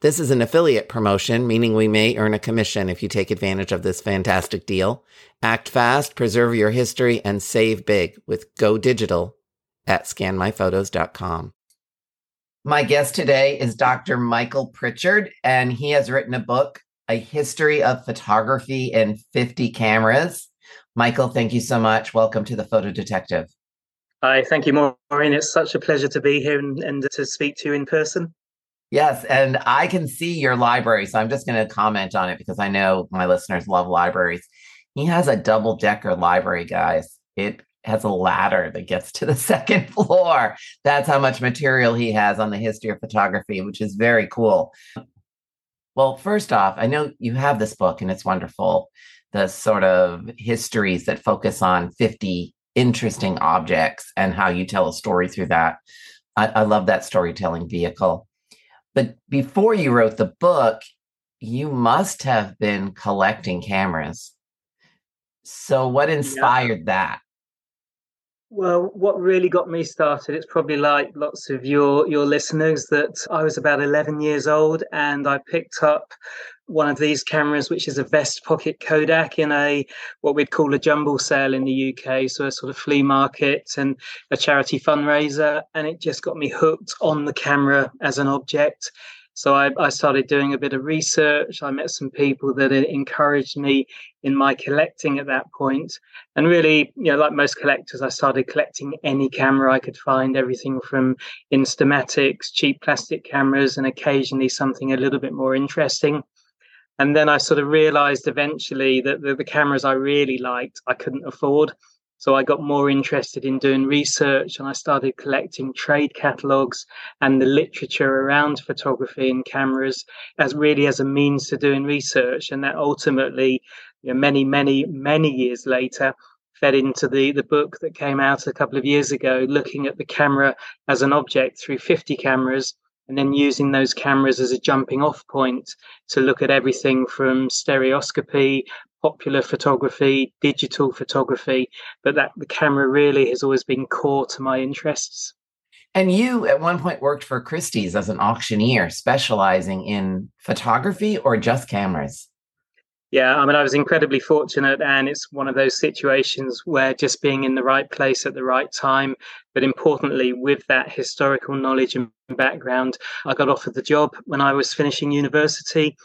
This is an affiliate promotion, meaning we may earn a commission if you take advantage of this fantastic deal. Act fast, preserve your history, and save big with Go Digital at scanmyphotos.com. My guest today is Dr. Michael Pritchard, and he has written a book, A History of Photography in 50 Cameras. Michael, thank you so much. Welcome to the Photo Detective. Hi, thank you, Maureen. It's such a pleasure to be here and, and to speak to you in person. Yes, and I can see your library, so I'm just going to comment on it because I know my listeners love libraries. He has a double decker library, guys. It has a ladder that gets to the second floor. That's how much material he has on the history of photography, which is very cool. Well, first off, I know you have this book and it's wonderful. The sort of histories that focus on 50 interesting objects and how you tell a story through that. I, I love that storytelling vehicle. But before you wrote the book, you must have been collecting cameras. So, what inspired yeah. that? Well, what really got me started, it's probably like lots of your your listeners that I was about 11 years old and I picked up one of these cameras, which is a vest pocket Kodak in a what we'd call a jumble sale in the UK, so a sort of flea market and a charity fundraiser, and it just got me hooked on the camera as an object. So I, I started doing a bit of research. I met some people that encouraged me in my collecting at that point. And really, you know, like most collectors, I started collecting any camera I could find, everything from Instamatics, cheap plastic cameras, and occasionally something a little bit more interesting. And then I sort of realized eventually that the, the cameras I really liked, I couldn't afford. So I got more interested in doing research and I started collecting trade catalogs and the literature around photography and cameras as really as a means to doing research. And that ultimately, you know, many, many, many years later, fed into the, the book that came out a couple of years ago, looking at the camera as an object through 50 cameras and then using those cameras as a jumping off point to look at everything from stereoscopy, popular photography, digital photography, but that the camera really has always been core to my interests. And you at one point worked for Christie's as an auctioneer, specializing in photography or just cameras? Yeah, I mean, I was incredibly fortunate, and it's one of those situations where just being in the right place at the right time, but importantly, with that historical knowledge and background, I got offered the job when I was finishing university.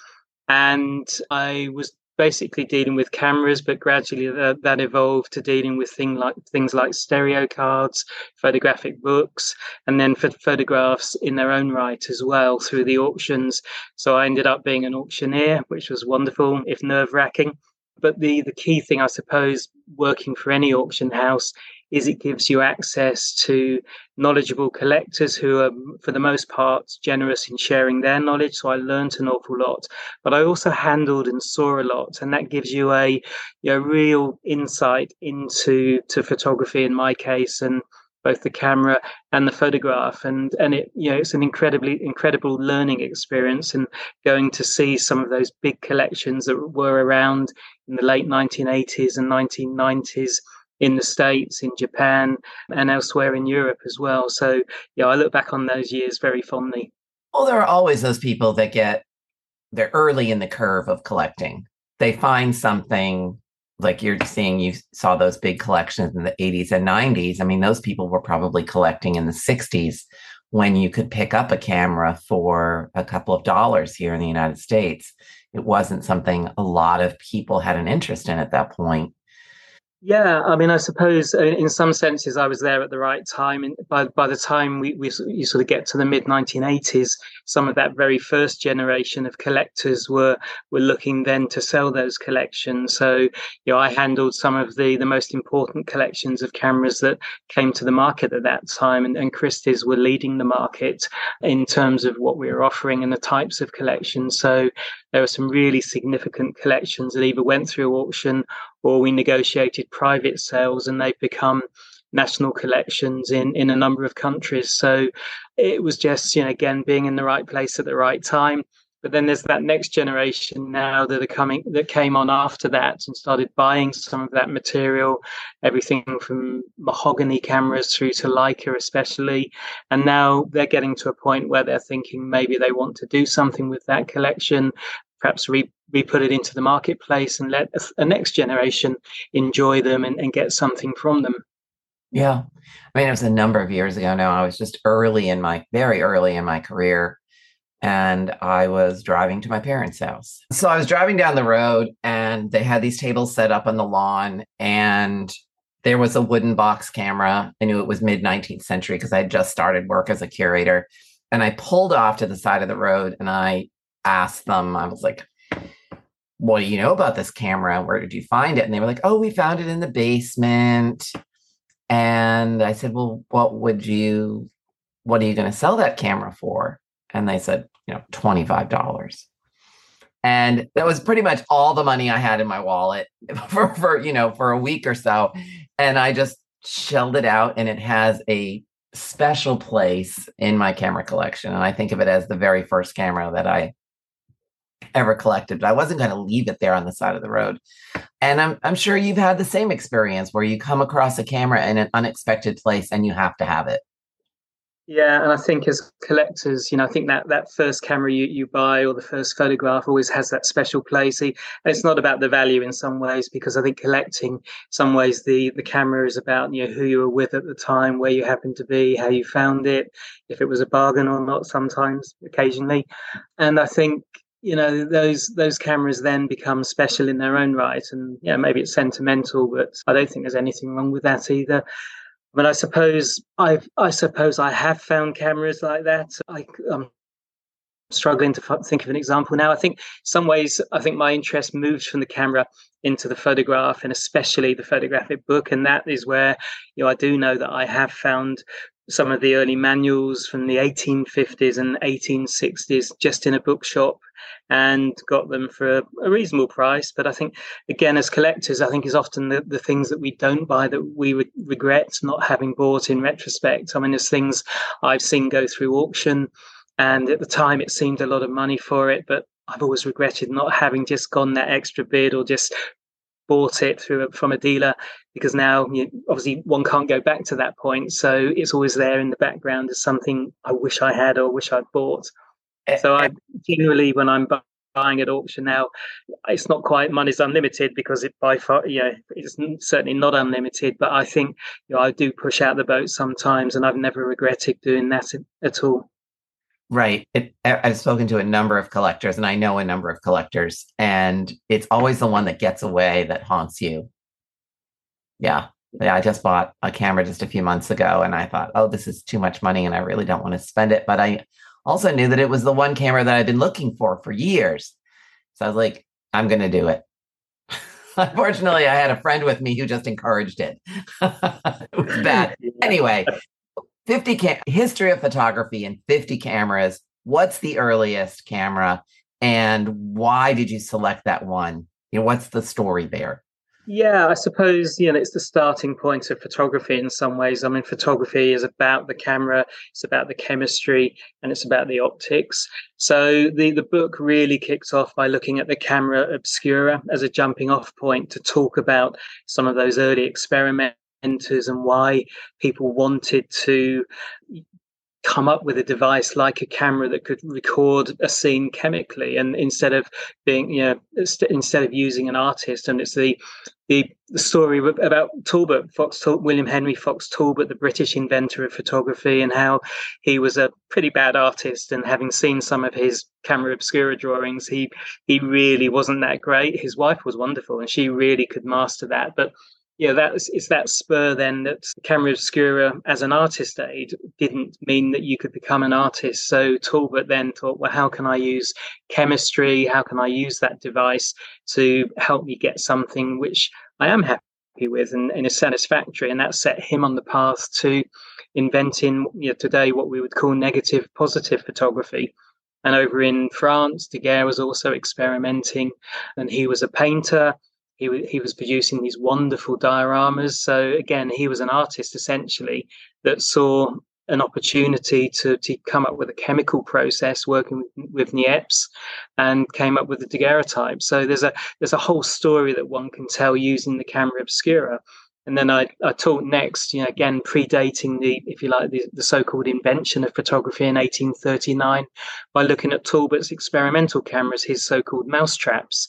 And I was basically dealing with cameras, but gradually that, that evolved to dealing with thing like things like stereo cards, photographic books, and then for photographs in their own right as well through the auctions. So I ended up being an auctioneer, which was wonderful, if nerve wracking. But the, the key thing, I suppose, working for any auction house is it gives you access to knowledgeable collectors who are, for the most part, generous in sharing their knowledge. So I learned an awful lot, but I also handled and saw a lot, and that gives you a you know, real insight into to photography in my case and both the camera and the photograph and and it you know it's an incredibly incredible learning experience and going to see some of those big collections that were around in the late 1980s and 1990s in the States, in Japan, and elsewhere in Europe as well. So, yeah, I look back on those years very fondly. Well, there are always those people that get, they're early in the curve of collecting. They find something like you're seeing, you saw those big collections in the 80s and 90s. I mean, those people were probably collecting in the 60s when you could pick up a camera for a couple of dollars here in the United States. It wasn't something a lot of people had an interest in at that point. Yeah, I mean, I suppose uh, in some senses I was there at the right time. And by by the time we, we you sort of get to the mid 1980s, some of that very first generation of collectors were were looking then to sell those collections. So, you know, I handled some of the the most important collections of cameras that came to the market at that time, and, and Christie's were leading the market in terms of what we were offering and the types of collections. So, there were some really significant collections that either went through auction or we negotiated private sales and they've become national collections in in a number of countries. So it was just you know again being in the right place at the right time. But then there's that next generation now that are coming that came on after that and started buying some of that material, everything from mahogany cameras through to Leica especially. And now they're getting to a point where they're thinking maybe they want to do something with that collection, perhaps re, re put it into the marketplace and let a, a next generation enjoy them and, and get something from them. Yeah. I mean, it was a number of years ago now. I was just early in my, very early in my career. And I was driving to my parents' house. So I was driving down the road and they had these tables set up on the lawn. And there was a wooden box camera. I knew it was mid 19th century because I had just started work as a curator. And I pulled off to the side of the road and I asked them, I was like, what do you know about this camera? Where did you find it? And they were like, oh, we found it in the basement. And I said, Well, what would you, what are you going to sell that camera for? And they said, You know, $25. And that was pretty much all the money I had in my wallet for, for, you know, for a week or so. And I just shelled it out and it has a special place in my camera collection. And I think of it as the very first camera that I ever collected, but I wasn't going to leave it there on the side of the road. And I'm I'm sure you've had the same experience where you come across a camera in an unexpected place and you have to have it. Yeah, and I think as collectors, you know, I think that that first camera you, you buy or the first photograph always has that special place. It's not about the value in some ways because I think collecting, some ways, the the camera is about you know who you were with at the time, where you happened to be, how you found it, if it was a bargain or not. Sometimes, occasionally, and I think you know those those cameras then become special in their own right. And yeah maybe it's sentimental but i don't think there's anything wrong with that either. But i suppose i've i suppose i have found cameras like that. I am struggling to think of an example now. I think some ways i think my interest moves from the camera into the photograph and especially the photographic book. And that is where you know i do know that i have found some of the early manuals from the 1850s and 1860s just in a bookshop and got them for a, a, reasonable price. But I think, again, as collectors, I think is often the, the things that we don't buy that we re- regret not having bought in retrospect. I mean, there's things I've seen go through auction, and at the time it seemed a lot of money for it, but I've always regretted not having just gone that extra bid or just bought it through from a dealer because now you, obviously one can't go back to that point so it's always there in the background as something i wish i had or wish i'd bought Eh, so I generally, when I'm buying at auction now, it's not quite money's unlimited because it by far, you know, it's certainly not unlimited. But I think you know, I do push out the boat sometimes, and I've never regretted doing that at all. Right. It, I've spoken to a number of collectors, and I know a number of collectors, and it's always the one that gets away that haunts you. Yeah. Yeah, I just bought a camera just a few months ago, and I thought, oh, this is too much money, and I really don't want to spend it. But I also knew that it was the one camera that I've been looking for for years. So I was like, I'm going to do it. Unfortunately, I had a friend with me who just encouraged it. it was bad. Anyway, 50 cam- history of photography and 50 cameras. What's the earliest camera and why did you select that one? You know, what's the story there? Yeah, I suppose you know it's the starting point of photography in some ways. I mean, photography is about the camera, it's about the chemistry, and it's about the optics. So the the book really kicks off by looking at the camera obscura as a jumping off point to talk about some of those early experimenters and why people wanted to come up with a device like a camera that could record a scene chemically. And instead of being you know instead of using an artist and it's the the, the story about Talbot Fox William Henry Fox Talbot the British inventor of photography and how he was a pretty bad artist. And having seen some of his camera obscura drawings he he really wasn't that great. His wife was wonderful and she really could master that. But yeah, that's it's that spur then that camera obscura as an artist aid didn't mean that you could become an artist. So Talbot then thought, well, how can I use chemistry? How can I use that device to help me get something which I am happy with and, and is satisfactory? And that set him on the path to inventing you know, today what we would call negative positive photography. And over in France, Daguerre was also experimenting, and he was a painter he, he was producing these wonderful dioramas. So again, he was an artist essentially that saw an opportunity to, to come up with a chemical process working with, with Niepce and came up with the daguerreotype. So there's a there's a whole story that one can tell using the camera obscura. And then I, I taught next, you know, again predating the, if you like, the, the so-called invention of photography in 1839 by looking at Talbot's experimental cameras, his so-called mousetraps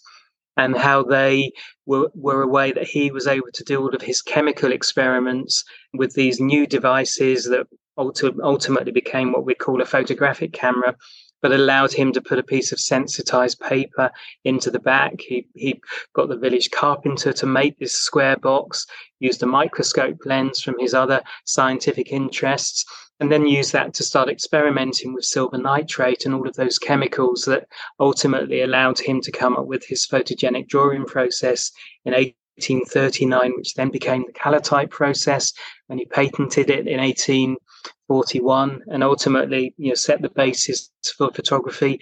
and how they were, were a way that he was able to do all of his chemical experiments with these new devices that ultimately became what we call a photographic camera but allowed him to put a piece of sensitized paper into the back. He, he got the village carpenter to make this square box, used a microscope lens from his other scientific interests, and then used that to start experimenting with silver nitrate and all of those chemicals that ultimately allowed him to come up with his photogenic drawing process in 1839, which then became the calotype process when he patented it in 18. 41 and ultimately you know set the basis for photography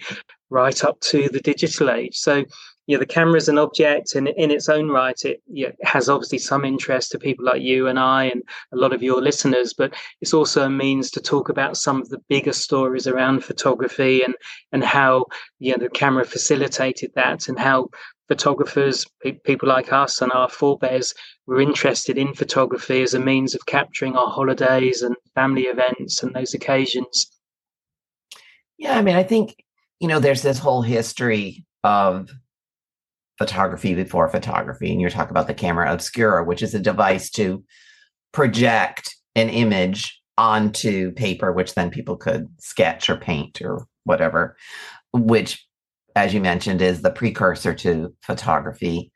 right up to the digital age. So you know the camera is an object and in its own right it you know, has obviously some interest to people like you and i and a lot of your listeners but it's also a means to talk about some of the bigger stories around photography and and how you know the camera facilitated that and how photographers, pe- people like us and our forebears, were interested in photography as a means of capturing our holidays and family events and those occasions. Yeah, I mean, I think, you know, there's this whole history of photography before photography. And you're talking about the camera obscura, which is a device to project an image onto paper, which then people could sketch or paint or whatever, which as you mentioned, is the precursor to photography.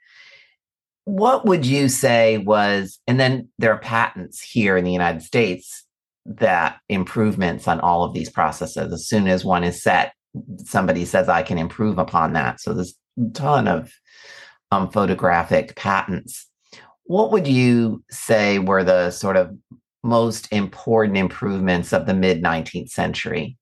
What would you say was, and then there are patents here in the United States that improvements on all of these processes. As soon as one is set, somebody says, I can improve upon that. So there's a ton of um, photographic patents. What would you say were the sort of most important improvements of the mid 19th century?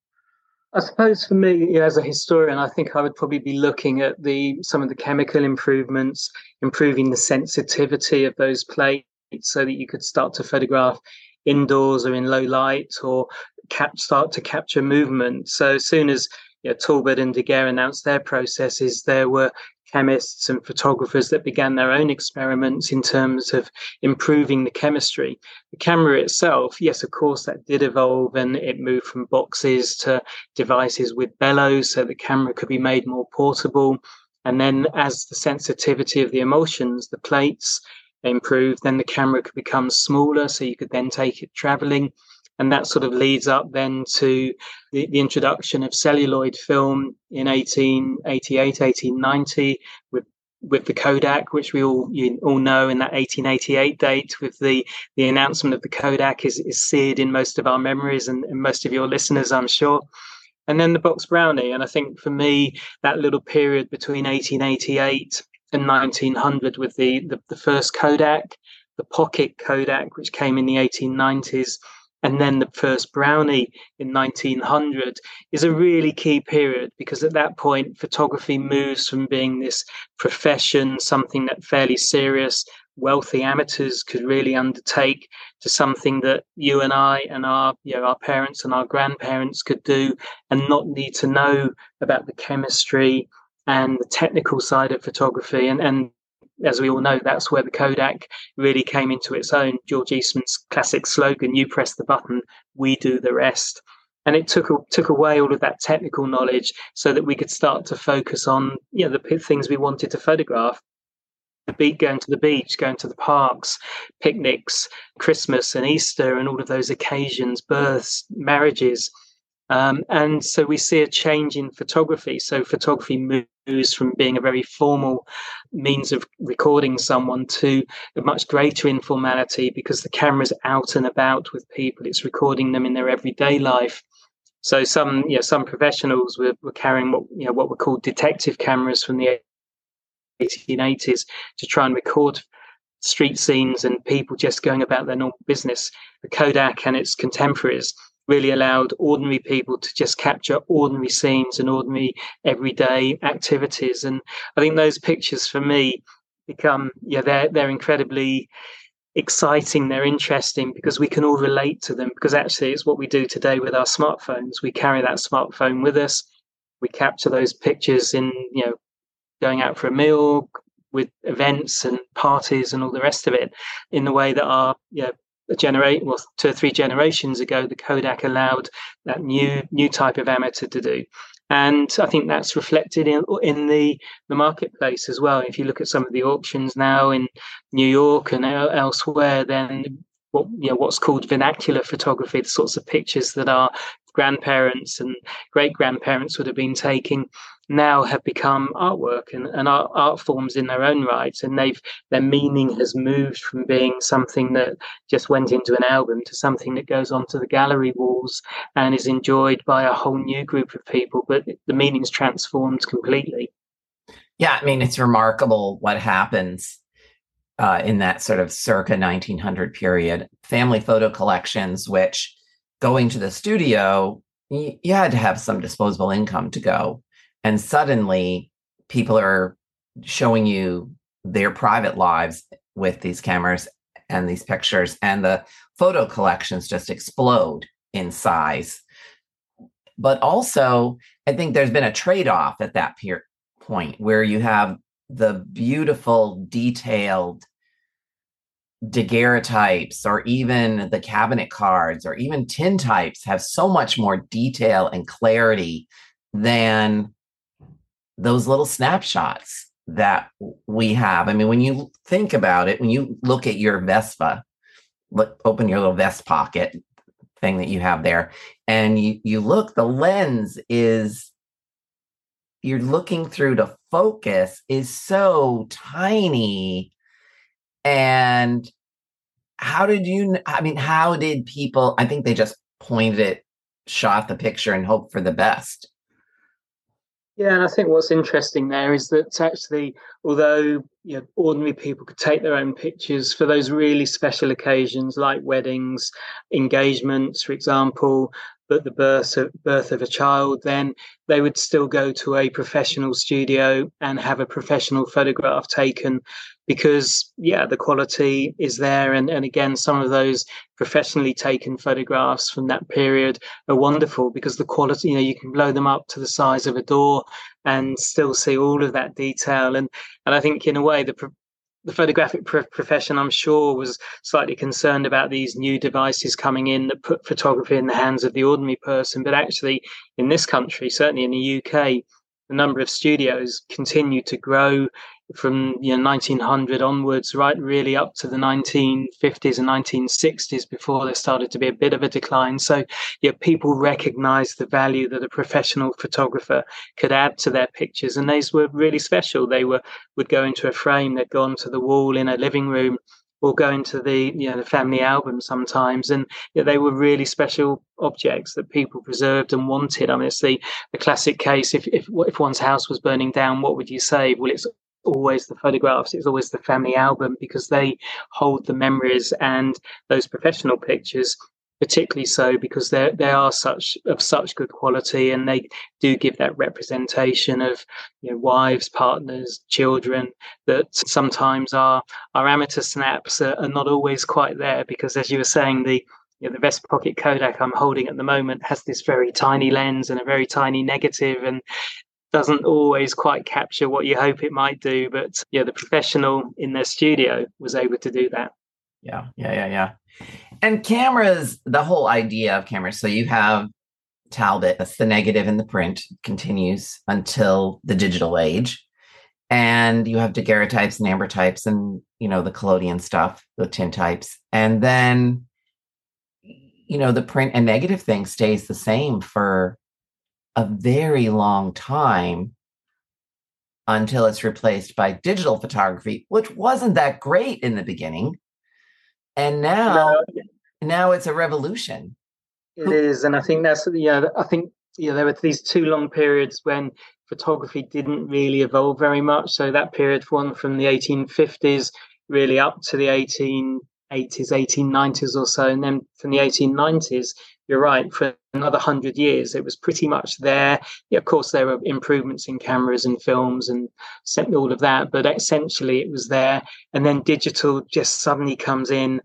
I suppose for me, you know, as a historian, I think I would probably be looking at the some of the chemical improvements, improving the sensitivity of those plates so that you could start to photograph indoors or in low light or cap- start to capture movement. So as soon as you know, Talbot and Daguerre announced their processes, there were chemists and photographers that began their own experiments in terms of improving the chemistry. The camera itself, yes, of course, that did evolve and it moved from boxes to devices with bellows so the camera could be made more portable. And then, as the sensitivity of the emulsions, the plates improved, then the camera could become smaller so you could then take it traveling and that sort of leads up then to the, the, introduction of celluloid film in 1888 1890 with with the Kodak, which we all you all know in that 1888 date, with the the announcement of the Kodak is, is seared in most of our memories and, and most of your listeners, I'm sure. And then the box brownie, and I think for me that little period between 1888 and 1900 with the, the, the first Kodak, the pocket Kodak, which came in the 1890s, and then the first brownie in 1900 is a really key period because at that point photography moves from being this profession something that fairly serious wealthy amateurs could really undertake to something that you and I and our you know our parents and our grandparents could do and not need to know about the chemistry and the technical side of photography and and as we all know, that's where the Kodak really came into its own. George Eastman's classic slogan, you press the button, we do the rest. And it took took away all of that technical knowledge so that we could start to focus on you know the things we wanted to photograph. The beat going to the beach, going to the parks, picnics, Christmas and Easter, and all of those occasions, births, marriages. Um, and so we see a change in photography. So photography moves from being a very formal means of recording someone to a much greater informality because the camera's out and about with people. It's recording them in their everyday life. So some, you know, some professionals were, were carrying what you know what were called detective cameras from the 1880s to try and record street scenes and people just going about their normal business. The Kodak and its contemporaries really allowed ordinary people to just capture ordinary scenes and ordinary everyday activities. And I think those pictures for me become yeah they're they're incredibly exciting they're interesting because we can all relate to them because actually it's what we do today with our smartphones we carry that smartphone with us we capture those pictures in you know going out for a meal with events and parties and all the rest of it in the way that our you know, generate well two or three generations ago the kodak allowed that new new type of amateur to do and I think that's reflected in in the the marketplace as well. If you look at some of the auctions now in New York and elsewhere, then what you know what's called vernacular photography, the sorts of pictures that our grandparents and great grandparents would have been taking now have become artwork and, and art, art forms in their own right. And they've their meaning has moved from being something that just went into an album to something that goes onto the gallery walls and is enjoyed by a whole new group of people but the meaning's transformed completely. Yeah i mean it's remarkable what happens uh, in that sort of circa 1900 period. Family photo collections which going to the studio you, had to have some disposable income to go. And suddenly people are showing you their private lives with these cameras and these pictures and the photo collections just explode in size. But also i think there's been a trade-off at that peer point where you have the beautiful detailed daguerreotypes or even the cabinet cards or even tintypes have so much more detail and clarity than those little snapshots that we have. I mean, when you think about it, when you look at your Vespa, look, open your little vest pocket thing that you have there, and you, you look, the lens is, you're looking through to focus is so tiny. And how did you, I mean, how did people, I think they just pointed it, shot the picture, and hoped for the best. Yeah, and I think what's interesting there is that actually, although you know, ordinary people could take their own pictures for those really special occasions like weddings, engagements, for example, but the birth of, birth of a child, then they would still go to a professional studio and have a professional photograph taken because, yeah, the quality is there. And, and again, some of those professionally taken photographs from that period are wonderful because the quality, you know, you can blow them up to the size of a door and still see all of that detail. And, and I think, in a way, the the photographic profession, I'm sure, was slightly concerned about these new devices coming in that put photography in the hands of the ordinary person. But actually, in this country, certainly in the UK, the number of studios continue to grow from you know 1900 onwards, right, really up to the 1950s and 1960s before there started to be a bit of a decline. So, yeah, people recognised the value that a professional photographer could add to their pictures, and these were really special. They were would go into a frame, they'd go onto the wall in a living room, or go into the you know the family album sometimes and you know, they were really special objects that people preserved and wanted i mean it's the, the classic case if, if if one's house was burning down what would you save well it's always the photographs, it's always the family album because they hold the memories and those professional pictures particularly so because they they are such of such good quality and they do give that representation of you know, wives, partners, children that sometimes our our amateur snaps are, are not always quite there because as you were saying the you know, the Vest Pocket Kodak I'm holding at the moment has this very tiny lens and a very tiny negative, and doesn't always quite capture what you hope it might do. But yeah, the professional in their studio was able to do that. Yeah, yeah, yeah, yeah. And cameras, the whole idea of cameras. So you have Talbot, that's the negative in the print, continues until the digital age. And you have daguerreotypes and ambrotypes and, you know, the collodion stuff, the tintypes. And then, you know, the print and negative thing stays the same for a very long time until it's replaced by digital photography, which wasn't that great in the beginning. And now, no. now it's a revolution. It is, and I think that's yeah. I think yeah, there were these two long periods when photography didn't really evolve very much. So that period, one from the 1850s, really up to the 1880s, 1890s or so. And then from the 1890s, you're right, for another 100 years, it was pretty much there. Yeah, of course, there were improvements in cameras and films and all of that, but essentially it was there. And then digital just suddenly comes in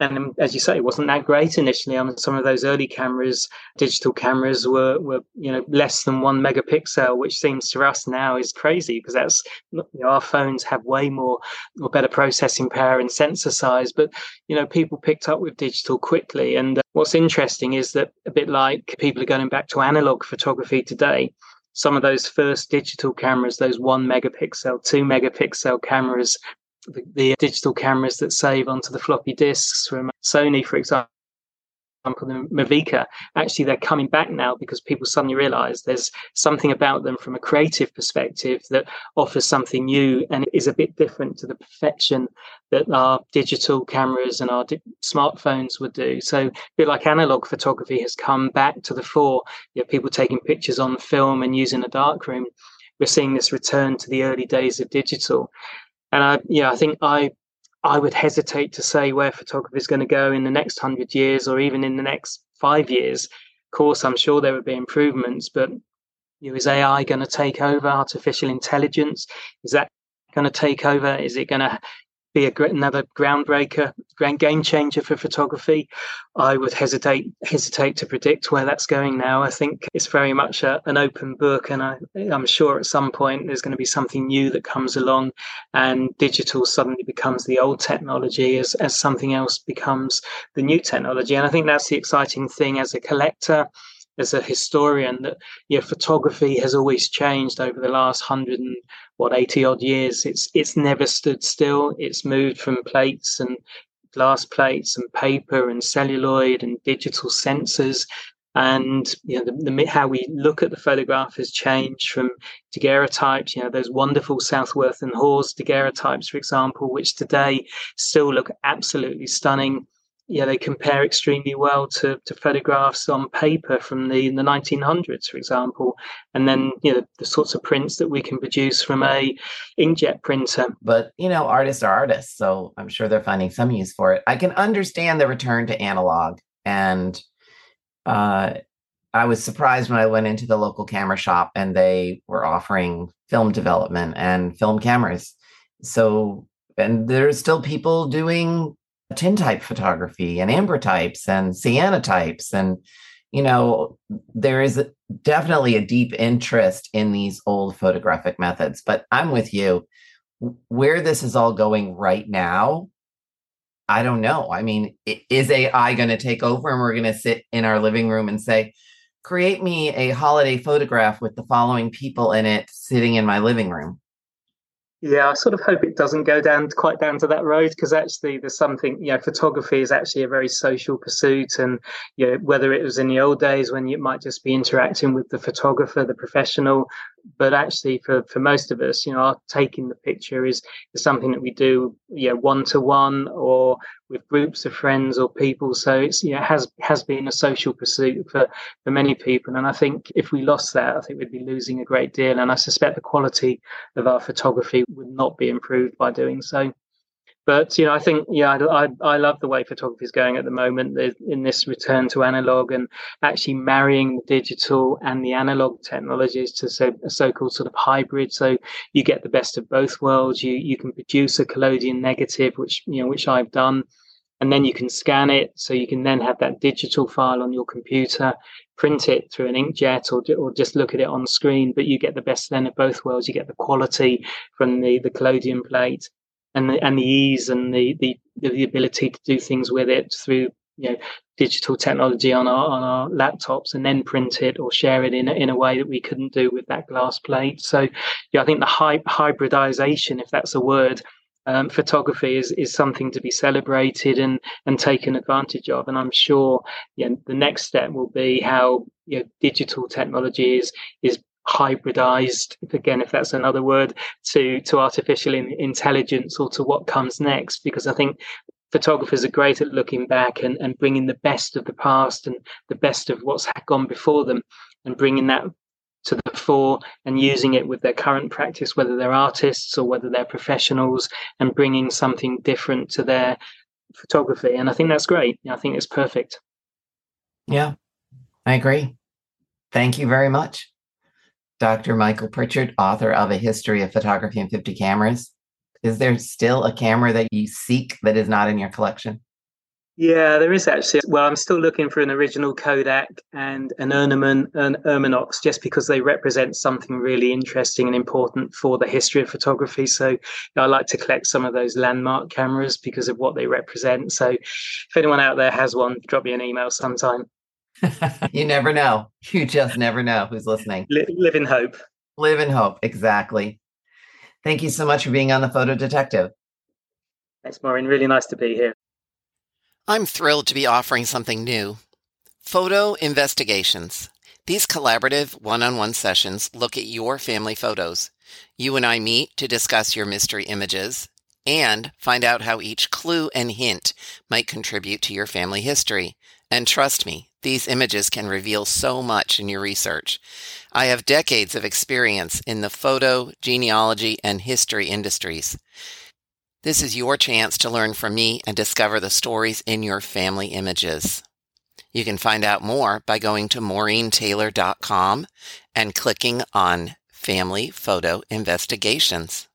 and as you say, it wasn't that great initially. Mean, some of those early cameras, digital cameras, were were you know less than one megapixel, which seems to us now is crazy because that's you know, our phones have way more or better processing power and sensor size. But you know, people picked up with digital quickly. And uh, what's interesting is that a bit like people are going back to analog photography today some of those first digital cameras, those one megapixel, two megapixel cameras the, the digital cameras that save onto the floppy disks from Sony, for example the Mavica, actually they're coming back now because people suddenly realize there's something about them from a creative perspective that offers something new and is a bit different to the perfection that our digital cameras and our di- smartphones would do. So a bit like analog photography has come back to the fore. You people taking pictures on film and using a darkroom. We're seeing this return to the early days of digital. And I, yeah, I think I, I would hesitate to say where photography is going to go in the next hundred years or even in the next five years. Of course, I'm sure there would be improvements, but you know, is AI going to take over? Artificial intelligence is that going to take over? Is it going to be a another groundbreaker, grand game changer for photography. I would hesitate hesitate to predict where that's going now. I think it's very much a, an open book, and I, I'm sure at some point there's going to be something new that comes along, and digital suddenly becomes the old technology as as something else becomes the new technology. And I think that's the exciting thing as a collector as a historian that yeah, photography has always changed over the last hundred and what 80 odd years. It's it's never stood still. It's moved from plates and glass plates and paper and celluloid and digital sensors. And you know the, the, how we look at the photograph has changed from daguerreotypes you know those wonderful southworth and hawes daguerreotypes for example which today still look absolutely stunning yeah, they compare extremely well to, to photographs on paper from the, in the 1900s, for example, and then you know the sorts of prints that we can produce from a inkjet printer. But you know, artists are artists, so I'm sure they're finding some use for it. I can understand the return to analog, and uh, I was surprised when I went into the local camera shop and they were offering film development and film cameras. So, and there's still people doing tintype photography and ambrotypes and cyanotypes and you know there is definitely a deep interest in these old photographic methods. But i'm with you. Where this is all going right now i don't know. I mean is ai going to take over and we're going to sit in our living room and say create me a holiday photograph with the following people in it sitting in my living room yeah, I sort of hope it doesn't go down quite down to that road because actually there's something, you know, photography is actually a very social pursuit. And, you know, whether it was in the old days when you might just be interacting with the photographer, the professional, but actually for, for most of us, you know, our taking the picture is, is something that we do, know, one to one or with groups of friends or people. So it's, you know, has, has been a social pursuit for, for many people. And I think if we lost that, I think we'd be losing a great deal. And I suspect the quality of our photography would not be improved by doing so. But you know, I think yeah, I, I, I love the way photography is going at the moment in this return to analog and actually marrying the digital and the analog technologies to so, a so-called sort of hybrid. So you get the best of both worlds. You you can produce a collodion negative, which you know which I've done, and then you can scan it. So you can then have that digital file on your computer, print it through an inkjet, or or just look at it on screen. But you get the best then of both worlds. You get the quality from the the collodion plate and the, and the ease and the, the the ability to do things with it through you know digital technology on our on our laptops and then print it or share it in a, in a way that we couldn't do with that glass plate. So yeah, I think the hy- hybridization, if that's a word, um, photography is, is something to be celebrated and, and taken advantage of. And I'm sure know, the next step will be how you know, digital technology is, is hybridized again if that's another word to to artificial intelligence or to what comes next because i think photographers are great at looking back and, and bringing the best of the past and the best of what's gone before them and bringing that to the fore and using it with their current practice whether they're artists or whether they're professionals and bringing something different to their photography. And I think that's great. I think it's perfect. Yeah, I agree. Thank you very much. Dr. Michael Pritchard, author of A History of Photography and 50 Cameras. Is there still a camera that you seek that is not in your collection? Yeah, there is actually. Well, I'm still looking for an original Kodak and an Ernemann and Ermanox just because they represent something really interesting and important for the history of photography. So I like to collect some of those landmark cameras because of what they represent. So if anyone out there has one, drop me an email sometime. you never know. You just never know who's listening. live in hope. Live in hope. Exactly. Thank you so much for being on the Photo Detective. Thanks, Maureen. Really nice to be here. I'm thrilled to be offering something new Photo Investigations. These collaborative one on one sessions look at your family photos. You and I meet to discuss your mystery images and find out how each clue and hint might contribute to your family history. And trust me, these images can reveal so much in your research. I have decades of experience in the photo, genealogy, and history industries. This is your chance to learn from me and discover the stories in your family images. You can find out more by going to maureentaylor.com and clicking on Family Photo Investigations.